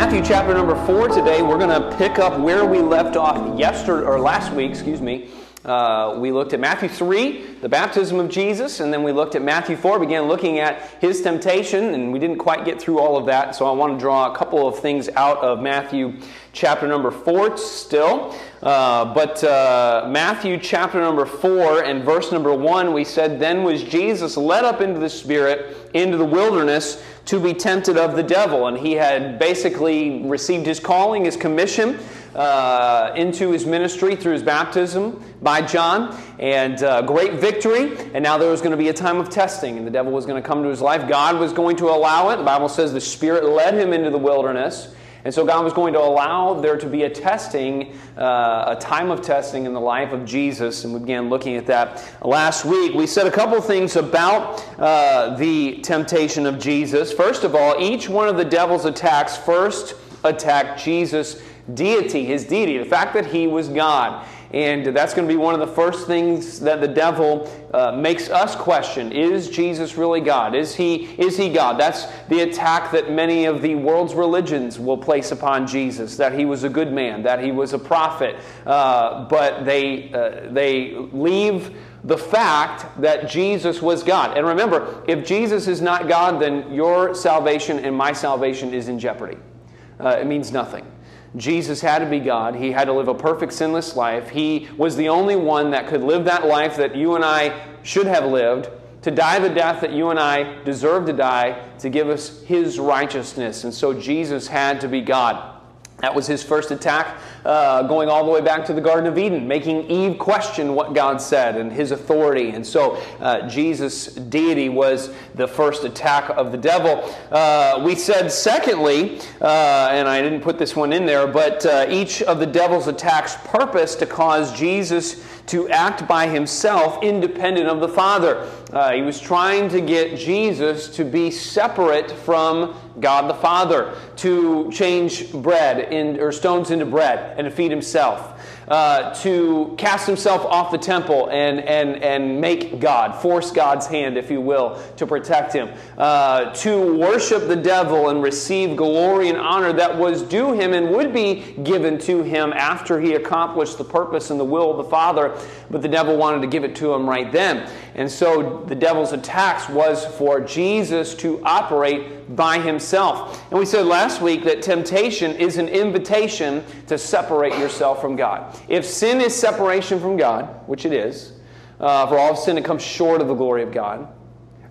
Matthew chapter number four today, we're going to pick up where we left off yesterday or last week, excuse me. Uh, we looked at Matthew 3, the baptism of Jesus, and then we looked at Matthew 4, began looking at his temptation, and we didn't quite get through all of that, so I want to draw a couple of things out of Matthew chapter number 4 still. Uh, but uh, Matthew chapter number 4 and verse number 1, we said, Then was Jesus led up into the Spirit into the wilderness to be tempted of the devil. And he had basically received his calling, his commission uh, into his ministry through his baptism by John, and uh, great victory. And now there was going to be a time of testing, and the devil was going to come to his life. God was going to allow it. The Bible says the Spirit led him into the wilderness. And so God was going to allow there to be a testing, uh, a time of testing in the life of Jesus. And we began looking at that last week. We said a couple things about uh, the temptation of Jesus. First of all, each one of the devil's attacks first attacked Jesus' deity, his deity, the fact that he was God. And that's going to be one of the first things that the devil uh, makes us question. Is Jesus really God? Is he, is he God? That's the attack that many of the world's religions will place upon Jesus, that he was a good man, that he was a prophet. Uh, but they, uh, they leave the fact that Jesus was God. And remember, if Jesus is not God, then your salvation and my salvation is in jeopardy. Uh, it means nothing. Jesus had to be God. He had to live a perfect, sinless life. He was the only one that could live that life that you and I should have lived, to die the death that you and I deserve to die, to give us His righteousness. And so Jesus had to be God. That was his first attack, uh, going all the way back to the Garden of Eden, making Eve question what God said and his authority. And so uh, Jesus' deity was the first attack of the devil. Uh, we said, secondly, uh, and I didn't put this one in there, but uh, each of the devil's attacks purpose to cause Jesus to act by himself independent of the Father. Uh, he was trying to get Jesus to be separate from God the Father, to change bread in, or stones into bread and to feed himself uh, to cast himself off the temple and, and, and make God, force God's hand, if you will, to protect him, uh, to worship the devil and receive glory and honor that was due him and would be given to him after he accomplished the purpose and the will of the Father, but the devil wanted to give it to him right then. And so the devil's attacks was for Jesus to operate by himself. And we said last week that temptation is an invitation to separate yourself from God. If sin is separation from God, which it is, uh, for all of sin it comes short of the glory of God,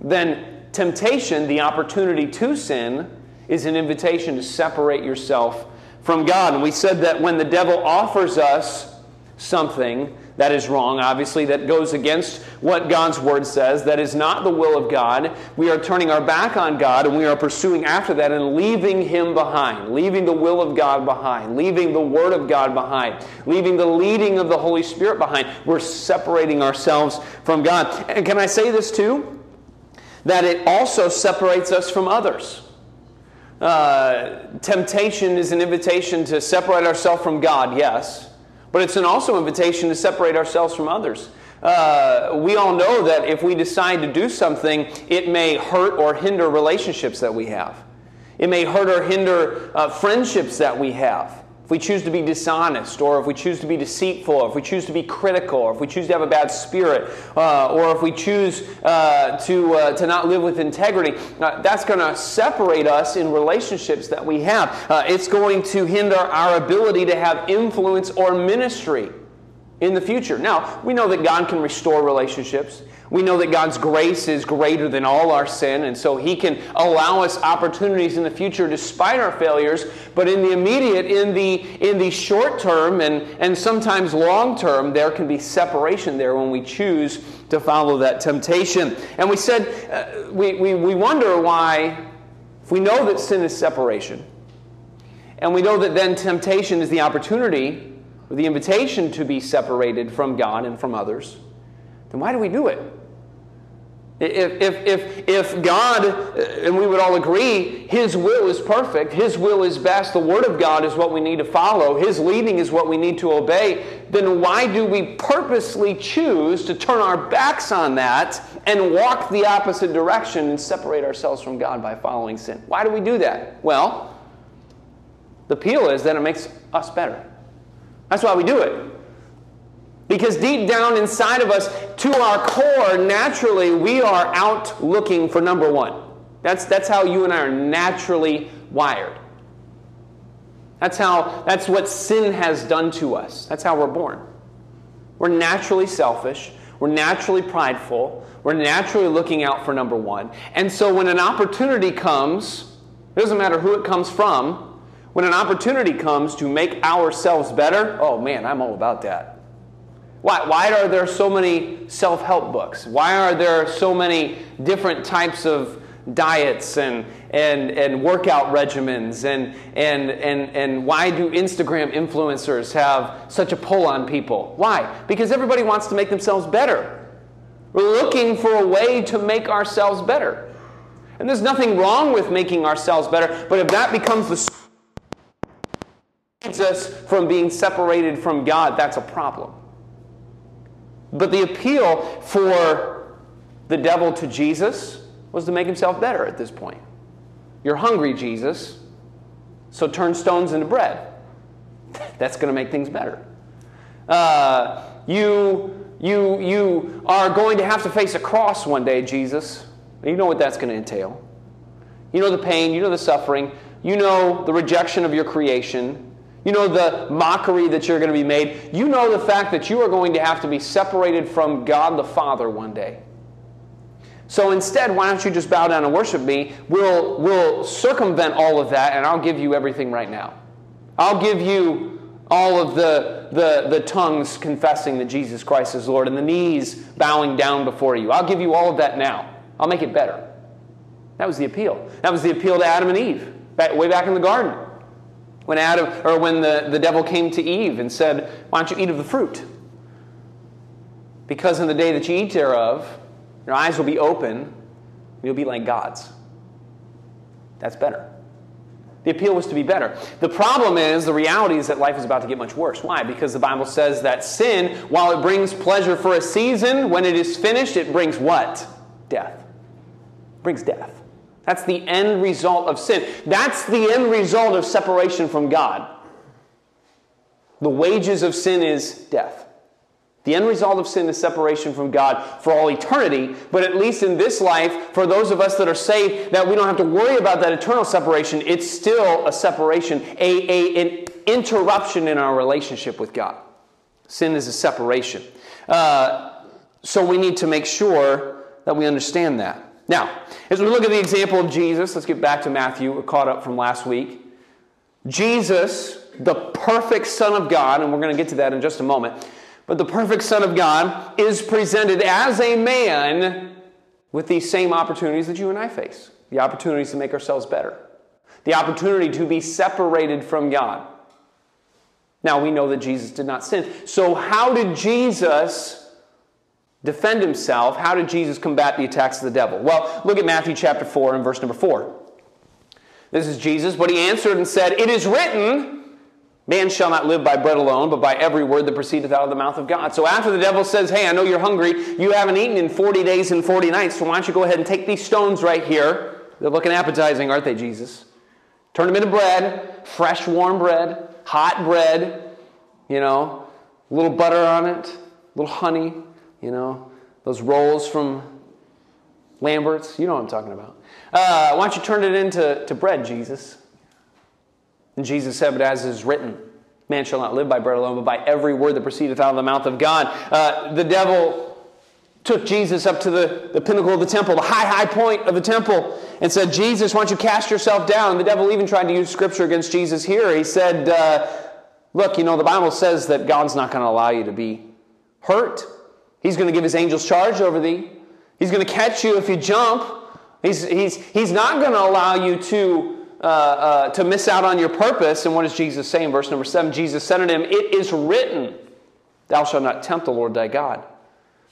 then temptation, the opportunity to sin, is an invitation to separate yourself from God. And we said that when the devil offers us something, that is wrong, obviously, that goes against what God's Word says, that is not the will of God. We are turning our back on God and we are pursuing after that and leaving Him behind, leaving the will of God behind, leaving the Word of God behind, leaving the leading of the Holy Spirit behind. We're separating ourselves from God. And can I say this too? That it also separates us from others. Uh, temptation is an invitation to separate ourselves from God, yes. But it's an also invitation to separate ourselves from others. Uh, we all know that if we decide to do something, it may hurt or hinder relationships that we have. It may hurt or hinder uh, friendships that we have. If we choose to be dishonest, or if we choose to be deceitful, or if we choose to be critical, or if we choose to have a bad spirit, uh, or if we choose uh, to, uh, to not live with integrity, uh, that's going to separate us in relationships that we have. Uh, it's going to hinder our ability to have influence or ministry in the future. Now, we know that God can restore relationships. We know that God's grace is greater than all our sin, and so He can allow us opportunities in the future despite our failures. But in the immediate, in the, in the short term, and, and sometimes long term, there can be separation there when we choose to follow that temptation. And we said, uh, we, we, we wonder why, if we know that sin is separation, and we know that then temptation is the opportunity, or the invitation to be separated from God and from others, then why do we do it? If, if, if, if God, and we would all agree, His will is perfect, His will is best, the Word of God is what we need to follow, His leading is what we need to obey, then why do we purposely choose to turn our backs on that and walk the opposite direction and separate ourselves from God by following sin? Why do we do that? Well, The appeal is that it makes us better. That's why we do it. Because deep down inside of us, to our core, naturally, we are out looking for number one. That's, that's how you and I are naturally wired. That's how that's what sin has done to us. That's how we're born. We're naturally selfish, we're naturally prideful, we're naturally looking out for number 1. And so when an opportunity comes, it doesn't matter who it comes from, when an opportunity comes to make ourselves better, oh man, I'm all about that. Why, why are there so many self help books? Why are there so many different types of diets and, and, and workout regimens? And, and, and, and why do Instagram influencers have such a pull on people? Why? Because everybody wants to make themselves better. We're looking for a way to make ourselves better. And there's nothing wrong with making ourselves better, but if that becomes the keeps us from being separated from God, that's a problem. But the appeal for the devil to Jesus was to make himself better at this point. You're hungry, Jesus, so turn stones into bread. That's going to make things better. Uh, you, you, you are going to have to face a cross one day, Jesus. You know what that's going to entail. You know the pain, you know the suffering, you know the rejection of your creation, you know the mockery that you're going to be made. You know the fact that you are going to have to be separated from God the Father one day. So instead, why don't you just bow down and worship me? We'll, we'll circumvent all of that, and I'll give you everything right now. I'll give you all of the, the, the tongues confessing that Jesus Christ is Lord and the knees bowing down before you. I'll give you all of that now. I'll make it better. That was the appeal. That was the appeal to Adam and Eve, back, way back in the garden. When Adam or when the, the devil came to Eve and said, Why don't you eat of the fruit? Because in the day that you eat thereof, your eyes will be open, and you'll be like gods. That's better. The appeal was to be better. The problem is, the reality is that life is about to get much worse. Why? Because the Bible says that sin, while it brings pleasure for a season, when it is finished, it brings what? Death. It brings death. That's the end result of sin. That's the end result of separation from God. The wages of sin is death. The end result of sin is separation from God for all eternity, but at least in this life, for those of us that are saved, that we don't have to worry about that eternal separation, it's still a separation, a, a, an interruption in our relationship with God. Sin is a separation. Uh, so we need to make sure that we understand that. Now, as we look at the example of Jesus, let's get back to Matthew. We're caught up from last week. Jesus, the perfect Son of God, and we're going to get to that in just a moment, but the perfect Son of God is presented as a man with these same opportunities that you and I face the opportunities to make ourselves better, the opportunity to be separated from God. Now, we know that Jesus did not sin. So, how did Jesus defend himself, how did Jesus combat the attacks of the devil? Well, look at Matthew chapter 4 and verse number 4. This is Jesus, but he answered and said, It is written, Man shall not live by bread alone, but by every word that proceedeth out of the mouth of God. So after the devil says, Hey, I know you're hungry. You haven't eaten in 40 days and 40 nights, so why don't you go ahead and take these stones right here? They're looking appetizing, aren't they, Jesus? Turn them into bread, fresh, warm bread, hot bread, you know, a little butter on it, a little honey, you know, those rolls from Lambert's. You know what I'm talking about. Uh, why don't you turn it into to bread, Jesus? And Jesus said, But as is written, man shall not live by bread alone, but by every word that proceedeth out of the mouth of God. Uh, the devil took Jesus up to the, the pinnacle of the temple, the high, high point of the temple, and said, Jesus, why don't you cast yourself down? The devil even tried to use scripture against Jesus here. He said, uh, Look, you know, the Bible says that God's not going to allow you to be hurt. He's going to give his angels charge over thee. He's going to catch you if you jump. He's, he's, he's not going to allow you to, uh, uh, to miss out on your purpose. And what does Jesus say in verse number 7? Jesus said unto him, It is written, Thou shalt not tempt the Lord thy God.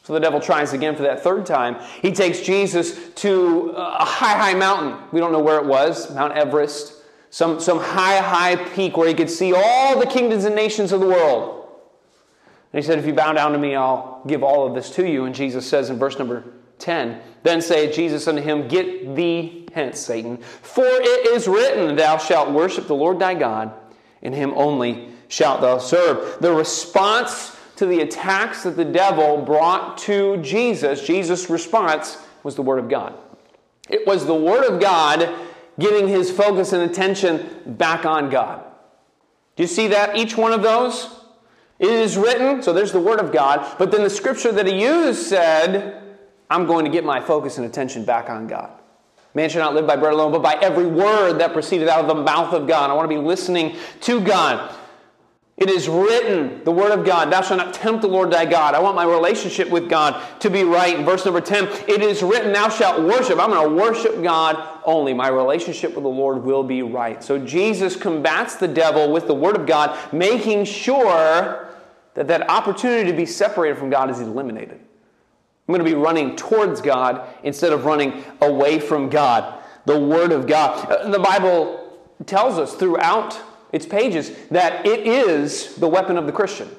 So the devil tries again for that third time. He takes Jesus to a high, high mountain. We don't know where it was, Mount Everest, some, some high, high peak where he could see all the kingdoms and nations of the world. And he said, If you bow down to me, I'll give all of this to you. And Jesus says in verse number 10, Then saith Jesus unto him, Get thee hence, Satan, for it is written, Thou shalt worship the Lord thy God, and him only shalt thou serve. The response to the attacks that the devil brought to Jesus, Jesus' response was the Word of God. It was the Word of God getting his focus and attention back on God. Do you see that? Each one of those? It is written, so there's the Word of God, but then the scripture that he used said, I'm going to get my focus and attention back on God. Man shall not live by bread alone, but by every word that proceeded out of the mouth of God. I want to be listening to God. It is written, the word of God, thou shalt not tempt the Lord thy God. I want my relationship with God to be right. In verse number 10, it is written, thou shalt worship. I'm going to worship God only. My relationship with the Lord will be right. So Jesus combats the devil with the word of God, making sure that that opportunity to be separated from God is eliminated. I'm going to be running towards God instead of running away from God. The Word of God. Uh, the Bible tells us throughout its pages that it is the weapon of the Christian.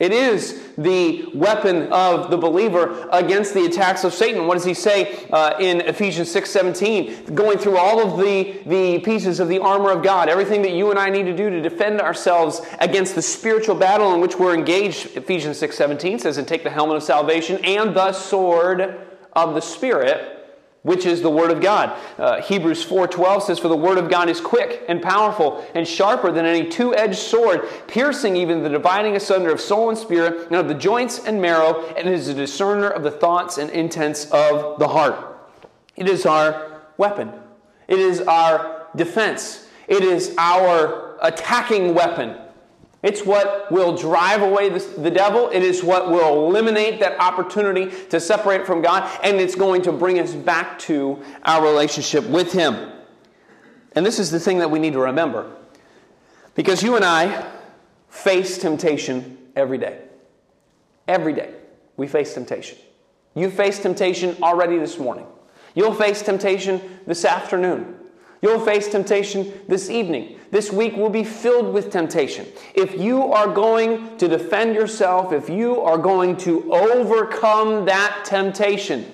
It is the weapon of the believer against the attacks of Satan. What does he say uh, in Ephesians 6 17? Going through all of the, the pieces of the armor of God, everything that you and I need to do to defend ourselves against the spiritual battle in which we're engaged. Ephesians 6 17 says, And take the helmet of salvation and the sword of the Spirit which is the word of god. Uh, hebrews 4.12 says for the word of god is quick and powerful and sharper than any two-edged sword piercing even the dividing asunder of soul and spirit and of the joints and marrow and is a discerner of the thoughts and intents of the heart. It is our weapon. It is our defense. It is our attacking weapon it's what will drive away the, devil. It is what will eliminate that opportunity to separate from God, and it's going to bring us back to our relationship with Him. And this is the thing that we need to remember. Because you and I face temptation every day. Every day, we face temptation. You faced temptation already this morning. You'll face temptation this afternoon. You'll face temptation this evening. This week will be filled with temptation. If you are going to defend yourself, if you are going to overcome that temptation,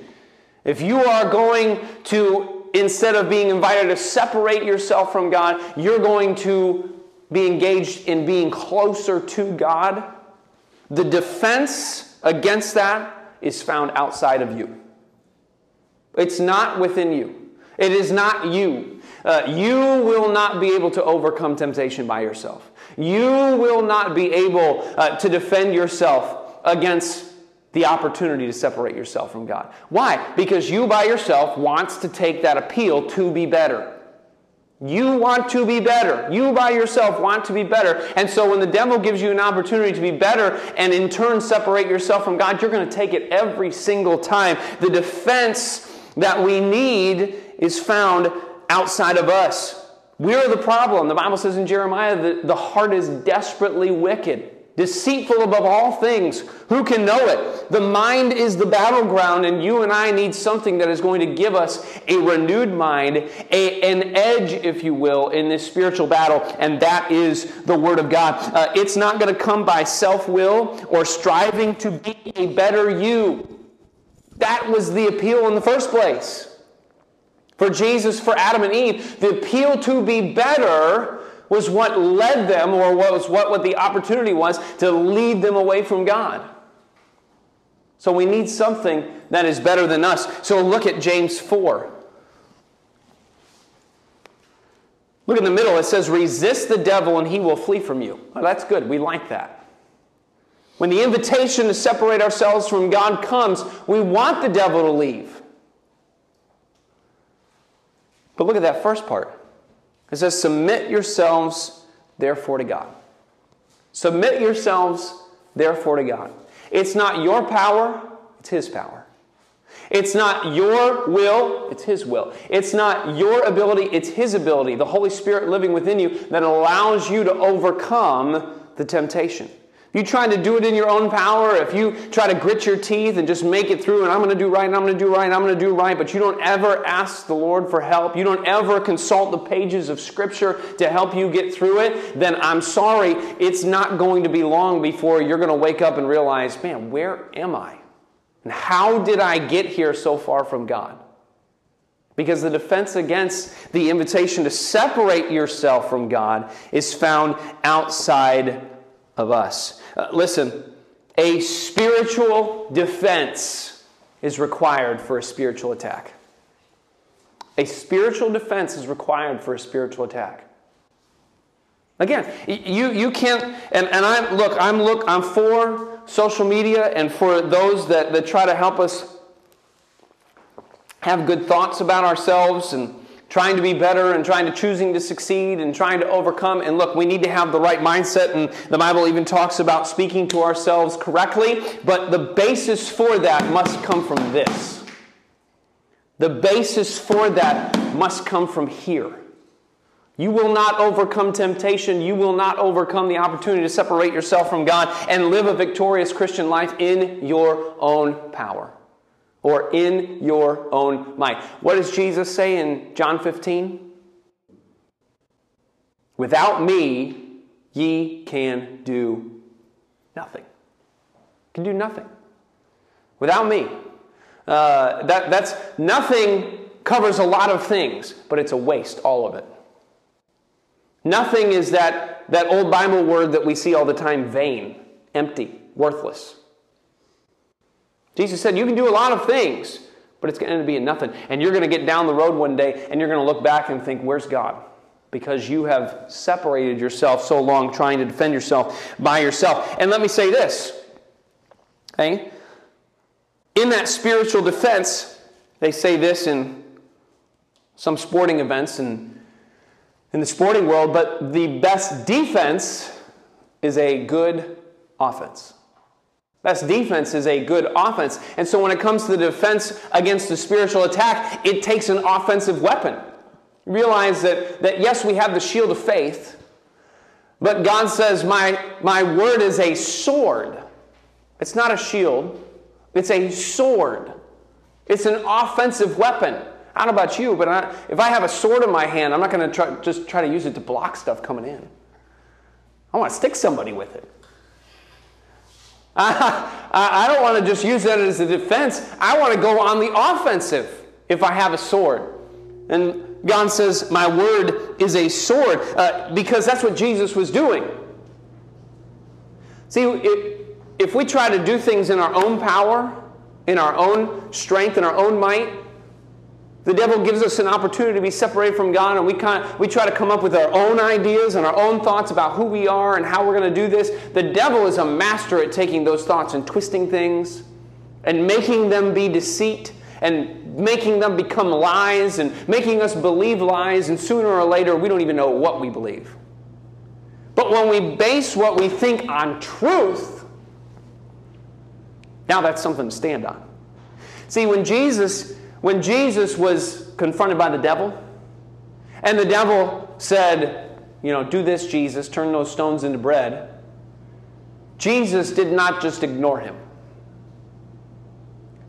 if you are going to, instead of being invited to separate yourself from God, you're going to be engaged in being closer to God, the defense against that is found outside of you. It's not within you. It is not you. Uh, you will not be able to overcome temptation by yourself. You will not be able uh, to defend yourself against the opportunity to separate yourself from God. Why? Because you by yourself wants to take that appeal to be better. You want to be better. You by yourself want to be better. And so when the devil gives you an opportunity to be better and in turn separate yourself from God, you're going to take it every single time. The defense that we need is found outside of us. We're the problem. The Bible says in Jeremiah that the heart is desperately wicked, deceitful above all things. Who can know it? The mind is the battleground, and you and I need something that is going to give us a renewed mind, a, an edge, if you will, in this spiritual battle, and that is the Word of God. Uh, it's not going to come by self will or striving to be a better you. That was the appeal in the first place. For Jesus, for Adam and Eve, the appeal to be better was what led them, or what was what, what the opportunity was to lead them away from God. So we need something that is better than us. So look at James 4. Look in the middle, it says, Resist the devil and he will flee from you. Well, that's good. We like that. When the invitation to separate ourselves from God comes, we want the devil to leave. But look at that first part. It says, Submit yourselves, therefore, to God. Submit yourselves, therefore, to God. It's not your power, it's His power. It's not your will, it's His will. It's not your ability, it's His ability, the Holy Spirit living within you that allows you to overcome the temptation you try to do it in your own power, if you try to grit your teeth and just make it through, and I'm going to do right, and I'm going to do right, and I'm going to do right, but you don't ever ask the Lord for help, you don't ever consult the pages of Scripture to help you get through it, then I'm sorry, it's not going to be long before you're going to wake up and realize, man, where am I? And how did I get here so far from God? Because the defense against the invitation to separate yourself from God is found outside of us. Uh, listen, a spiritual defense is required for a spiritual attack. A spiritual defense is required for a spiritual attack. Again, you, you can't, and, and I'm, look, I'm, look, I'm for social media and for those that, that try to help us have good thoughts about ourselves and trying to be better and trying to choosing to succeed and trying to overcome. And look, we need to have the right mindset, and the Bible even talks about speaking to ourselves correctly, but the basis for that must come from this. The basis for that must come from here. You will not overcome temptation. You will not overcome the opportunity to separate yourself from God and live a victorious Christian life in your own power or in your own mind. What does Jesus say in John 15? Without me, ye can do nothing. Can do nothing. Without me. Uh, that, that's nothing covers a lot of things, but it's a waste, all of it. Nothing is that, that old Bible word that we see all the time vain, empty, worthless. Jesus said, You can do a lot of things, but it's going to be nothing. And you're going to get down the road one day and you're going to look back and think, Where's God? Because you have separated yourself so long trying to defend yourself by yourself. And let me say this. Okay? In that spiritual defense, they say this in some sporting events and in the sporting world, but the best defense is a good offense. Best defense is a good offense. And so when it comes to the defense against the spiritual attack, it takes an offensive weapon. Realize that, that yes, we have the shield of faith, but God says, my, my word is a sword. It's not a shield. It's a sword. It's an offensive weapon. I don't know about you, but I, if I have a sword in my hand, I'm not going to just try to use it to block stuff coming in. I want to stick somebody with it. I, I don't want to just use that as a defense. I want to go on the offensive if I have a sword. And God says, My word is a sword, uh, because that's what Jesus was doing. See, if we try to do things in our own power, in our own strength, in our own might, the devil gives us an opportunity to be separated from God, and we, kind of, we try to come up with our own ideas and our own thoughts about who we are and how we're going to do this. The devil is a master at taking those thoughts and twisting things and making them be deceit and making them become lies and making us believe lies, and sooner or later, we don't even know what we believe. But when we base what we think on truth, now that's something to stand on. See, when Jesus, when Jesus was confronted by the devil, and the devil said, you know, do this, Jesus, turn those stones into bread, Jesus did not just ignore him.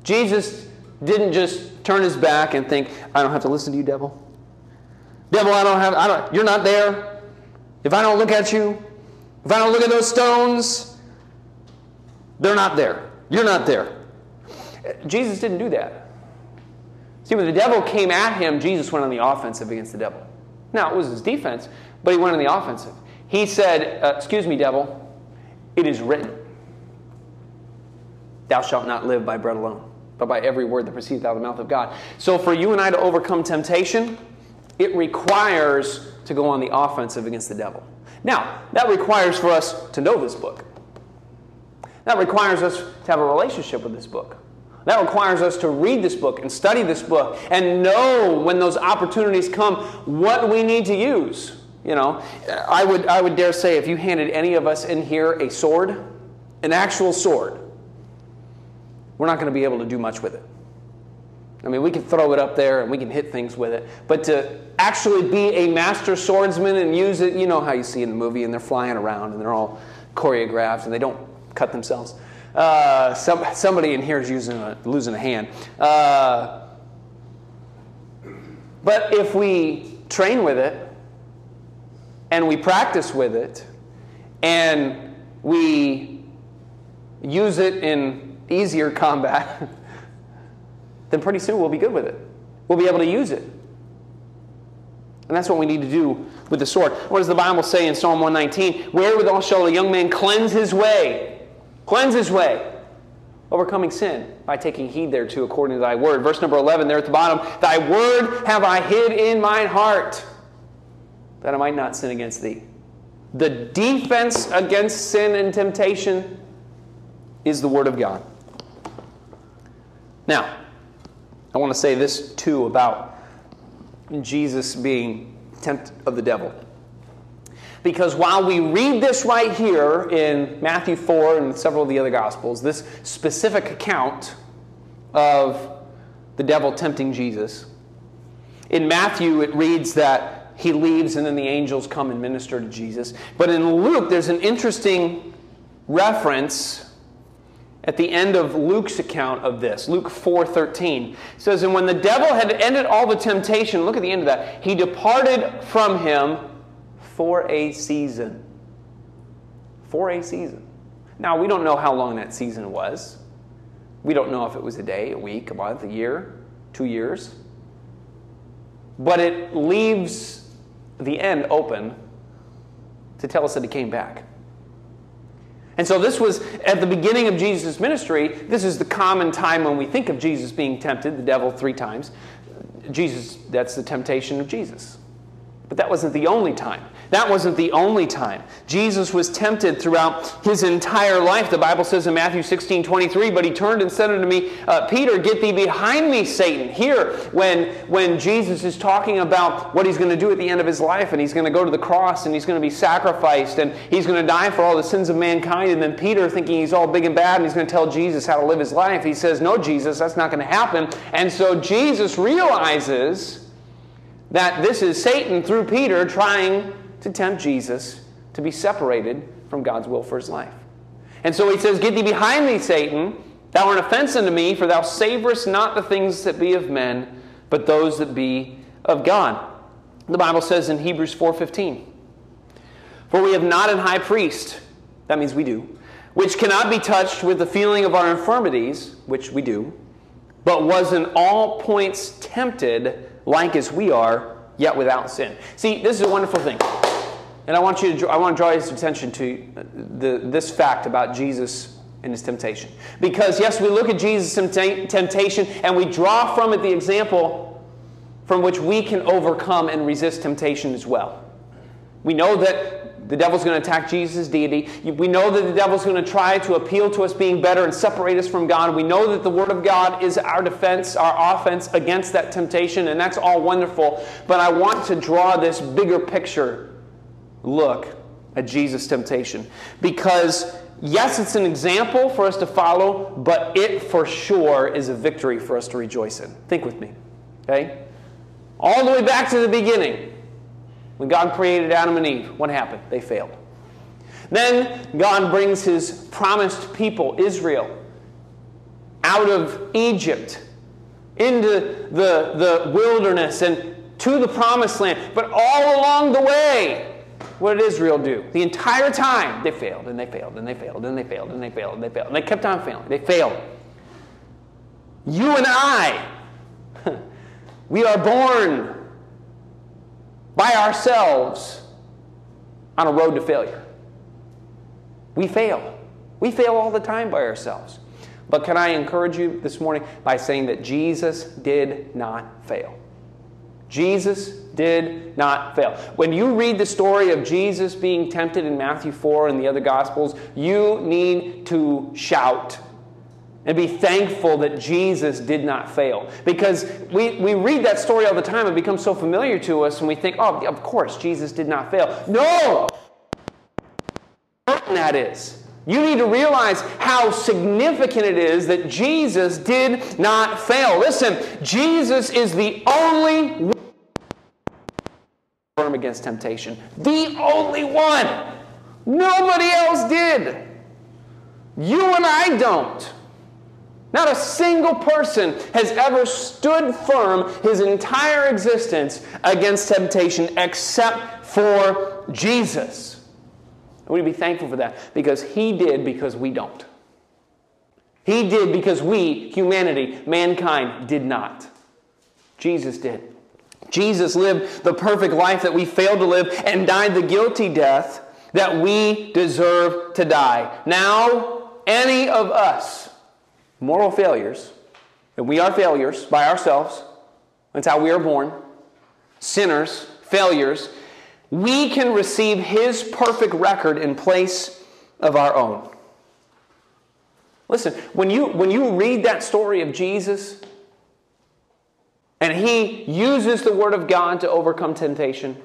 Jesus didn't just turn his back and think, I don't have to listen to you, devil. Devil, I don't have, I don't, you're not there. If I don't look at you, if I don't look at those stones, they're not there. You're not there. Jesus didn't do that. See, when the devil came at him, Jesus went on the offensive against the devil. Now, it was his defense, but he went on the offensive. He said, uh, Excuse me, devil, it is written, Thou shalt not live by bread alone, but by every word that proceeds out of the mouth of God. So, for you and I to overcome temptation, it requires to go on the offensive against the devil. Now, that requires for us to know this book. That requires us to have a relationship with this book. That requires us to read this book and study this book and know when those opportunities come what we need to use. You know, I would, I would dare say if you handed any of us in here a sword, an actual sword, we're not going to be able to do much with it. I mean, we can throw it up there and we can hit things with it, but to actually be a master swordsman and use it, you know how you see in the movie, and they're flying around and they're all choreographed and they don't cut themselves. Uh, some, somebody in here is using a, losing a hand. Uh, but if we train with it and we practice with it and we use it in easier combat, then pretty soon we'll be good with it. we'll be able to use it. And that's what we need to do with the sword. What does the Bible say in Psalm 119? Wherewithal shall a young man cleanse his way? Cleanse his way. Overcoming sin by taking heed thereto according to thy word. Verse number 11 there at the bottom Thy word have I hid in mine heart, that I might not sin against thee. The defense against sin and temptation is the word of God. Now, I want to say this too about Jesus being tempted of the devil. Because while we read this right here in Matthew 4 and several of the other Gospels, this specific account of the devil tempting Jesus, in Matthew it reads that he leaves and then the angels come and minister to Jesus. But in Luke, there's an interesting reference at the end of Luke's account of this. Luke 4:13 says, "And when the devil had ended all the temptation, look at the end of that, he departed from him for a season. For a season. Now, we don't know how long that season was. We don't know if it was a day, a week, a month, a year, two years. But it leaves the end open to tell us that he came back. And so, this was at the beginning of Jesus' ministry. This is the common time when we think of Jesus being tempted, the devil three times. Jesus, that's the temptation of Jesus. But that wasn't the only time. That wasn't the only time. Jesus was tempted throughout his entire life. The Bible says in Matthew 16 23, but he turned and said unto me, uh, Peter, get thee behind me, Satan. Here, when, when Jesus is talking about what he's going to do at the end of his life, and he's going to go to the cross and he's going to be sacrificed and he's going to die for all the sins of mankind, and then Peter, thinking he's all big and bad, and he's going to tell Jesus how to live his life, he says, No, Jesus, that's not going to happen. And so Jesus realizes that this is Satan through Peter trying to tempt Jesus to be separated from God's will for his life. And so he says, Get thee behind me, Satan. Thou art an offense unto me, for thou savorest not the things that be of men, but those that be of God. The Bible says in Hebrews 4:15, For we have not an high priest, that means we do, which cannot be touched with the feeling of our infirmities, which we do, but was in all points tempted like as we are, yet without sin. See, this is a wonderful thing. And I want you to I want to draw your attention to uh, the, this fact about Jesus and his temptation. Because yes, we look at Jesus' temptation and we draw from it the example from which we can overcome and resist temptation as well. We know that the devil's going to attack Jesus' deity. We know that the devil's going to try to appeal to us being better and separate us from God. We know that the Word of God is our defense, our offense against that temptation, and that's all wonderful. But I want to draw this bigger picture look at Jesus' temptation. Because, yes, it's an example for us to follow, but it for sure is a victory for us to rejoice in. Think with me, okay? All the way back to the beginning, when God created Adam and Eve, what happened? They failed. Then God brings his promised people, Israel, out of Egypt into the, the wilderness and to the promised land. But all along the way, what did Israel do? The entire time, they failed and they failed and they failed and they failed and they failed and they failed. And they kept on failing. They failed. You and I, we are born by ourselves on a road to failure. We fail. We fail all the time by ourselves. But can I encourage you this morning by saying that Jesus did not fail? Jesus did not fail. When you read the story of Jesus being tempted in Matthew 4 and the other Gospels, you need to shout and be thankful that Jesus did not fail. Because we, we read that story all the time, it becomes so familiar to us, and we think, oh, of course, Jesus did not fail. No! That is. You need to realize how significant it is that Jesus did not fail. Listen, Jesus is the only firm against temptation. The only one. Nobody else did. You and I don't. Not a single person has ever stood firm his entire existence against temptation except for Jesus. We'd be thankful for that because he did because we don't. He did because we, humanity, mankind, did not. Jesus did. Jesus lived the perfect life that we failed to live and died the guilty death that we deserve to die. Now, any of us, moral failures, and we are failures by ourselves, that's how we are born, sinners, failures, we can receive His perfect record in place of our own. Listen, when you, when you read that story of Jesus, and he uses the Word of God to overcome temptation.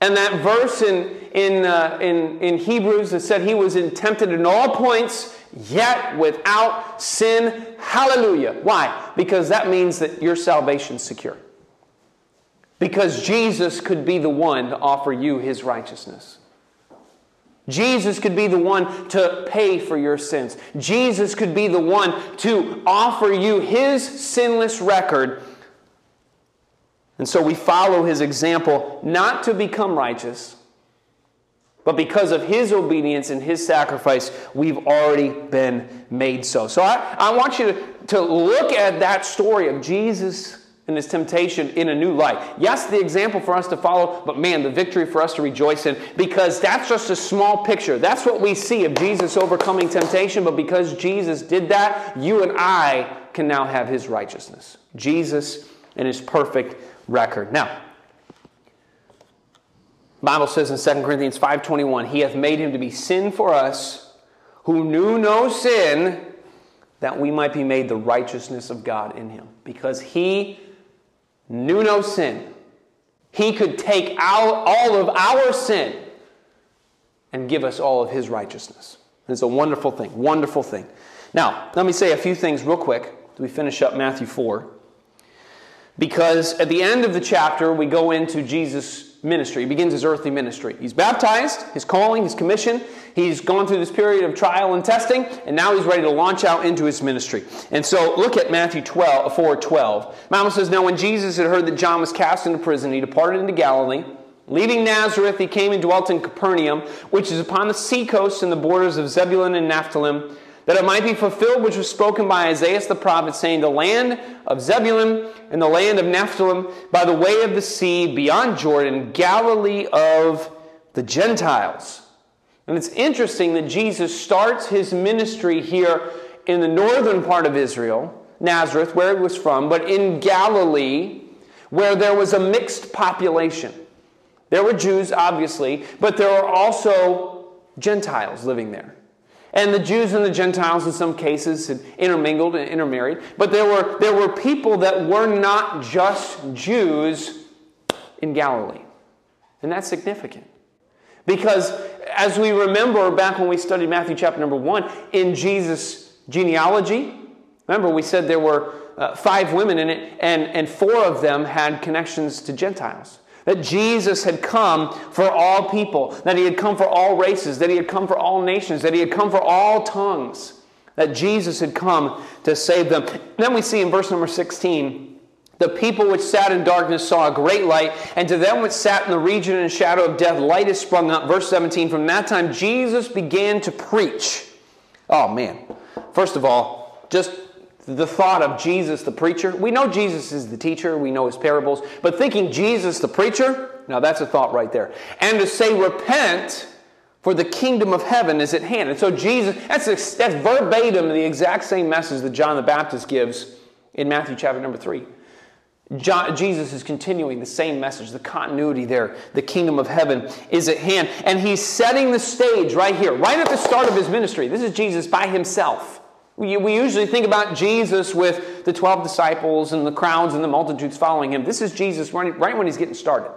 And that verse in, in, uh, in, in Hebrews that said he was tempted in all points, yet without sin. Hallelujah. Why? Because that means that your salvation's secure. Because Jesus could be the one to offer you his righteousness. Jesus could be the one to pay for your sins. Jesus could be the one to offer you his sinless record. And so we follow his example not to become righteous, but because of his obedience and his sacrifice, we've already been made so. So I, I want you to, to look at that story of Jesus and his temptation in a new light. Yes, the example for us to follow, but man, the victory for us to rejoice in because that's just a small picture. That's what we see of Jesus overcoming temptation, but because Jesus did that, you and I can now have his righteousness. Jesus and his perfect record. Now, Bible says in 2 Corinthians 5:21, he hath made him to be sin for us who knew no sin that we might be made the righteousness of God in him because he knew no sin. He could take out all of our sin and give us all of his righteousness. It's a wonderful thing, wonderful thing. Now, let me say a few things real quick we finish up Matthew 4. Because at the end of the chapter, we go into Jesus' ministry. He begins his earthly ministry. He's baptized, his calling, his commission. He's gone through this period of trial and testing, and now he's ready to launch out into his ministry. And so look at Matthew 12, 4 12. Bible says, Now when Jesus had heard that John was cast into prison, he departed into Galilee. Leaving Nazareth, he came and dwelt in Capernaum, which is upon the seacoast in the borders of Zebulun and Naphtali, that it might be fulfilled which was spoken by Isaiah the prophet, saying, The land of Zebulun and the land of Naphtali, by the way of the sea, beyond Jordan, Galilee of the Gentiles. And it's interesting that Jesus starts his ministry here in the northern part of Israel, Nazareth, where he was from, but in Galilee, where there was a mixed population. There were Jews, obviously, but there were also Gentiles living there. And the Jews and the Gentiles, in some cases, had intermingled and intermarried. But there were, there were people that were not just Jews in Galilee. And that's significant. Because as we remember back when we studied Matthew chapter number one, in Jesus' genealogy, remember we said there were uh, five women in it, and, and four of them had connections to Gentiles. That Jesus had come for all people, that he had come for all races, that he had come for all nations, that he had come for all tongues, that Jesus had come to save them. Then we see in verse number 16, the people which sat in darkness saw a great light, and to them which sat in the region and shadow of death, light is sprung up. Verse 17, from that time Jesus began to preach. Oh man. First of all, just the thought of Jesus the preacher. We know Jesus is the teacher, we know his parables, but thinking Jesus the preacher, now that's a thought right there. And to say, repent, for the kingdom of heaven is at hand. And so Jesus, that's, that's verbatim the exact same message that John the Baptist gives in Matthew chapter number 3. John, Jesus is continuing the same message, the continuity there. The kingdom of heaven is at hand. And he's setting the stage right here, right at the start of his ministry. This is Jesus by himself. We, usually think about Jesus with the 12 disciples and the crowds and the multitudes following him. This is Jesus right, when he's getting started,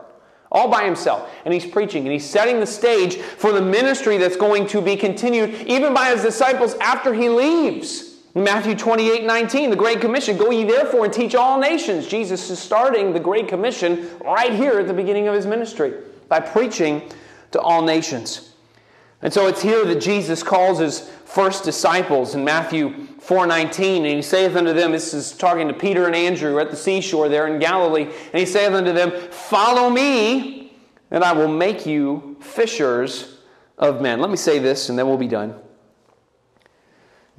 all by himself. And he's preaching and he's setting the stage for the ministry that's going to be continued even by his disciples after he leaves. Matthew 28 19, the Great Commission Go ye therefore and teach all nations. Jesus is starting the Great Commission right here at the beginning of his ministry by preaching to all nations. And so it's here that Jesus calls his first disciples in Matthew 4:19, and he saith unto them, this is talking to Peter and Andrew at the seashore there in Galilee, and he saith unto them, Follow me, and I will make you fishers of men. Let me say this, and then we'll be done.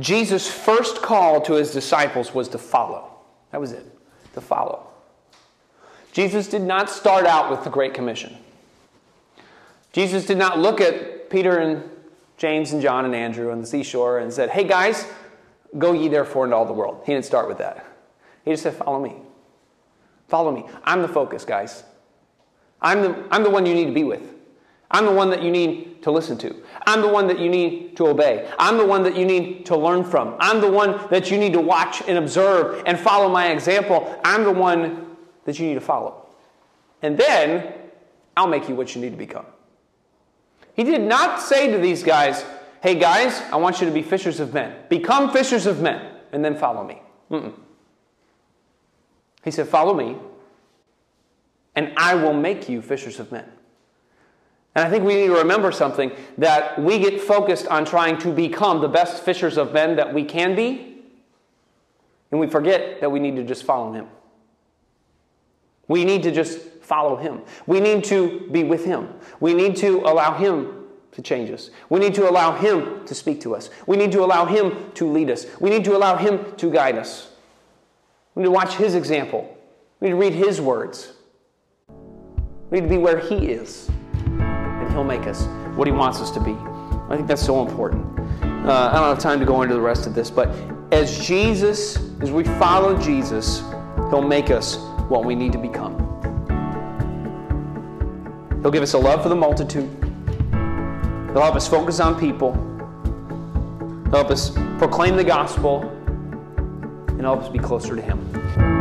Jesus' first call to his disciples was to follow. That was it. to follow. Jesus did not start out with the Great Commission. Jesus did not look at Peter and James and John and Andrew on the seashore and said, Hey guys, go ye therefore into all the world. He didn't start with that. He just said, Follow me. Follow me. I'm the focus, guys. I'm the, I'm the one you need to be with. I'm the one that you need to listen to. I'm the one that you need to obey. I'm the one that you need to learn from. I'm the one that you need to watch and observe and follow my example. I'm the one that you need to follow. And then I'll make you what you need to become. He did not say to these guys, hey guys, I want you to be fishers of men. Become fishers of men, and then follow me. Mm-mm. He said, follow me, and I will make you fishers of men. And I think we need to remember something that we get focused on trying to become the best fishers of men that we can be, and we forget that we need to just follow him. We need to just follow him. We need to be with him. We need to allow him to change us. We need to allow him to speak to us. We need to allow him to lead us. We need to allow him to guide us. We need to watch his example. We need to read his words. We need to be where he is. And he'll make us what he wants us to be. I think that's so important. Uh, I don't have time to go into the rest of this, but as Jesus, as we follow Jesus, he'll make us what we need to become. He'll give us a love for the multitude. He'll help us focus on people. He'll help us proclaim the gospel and help us be closer to Him.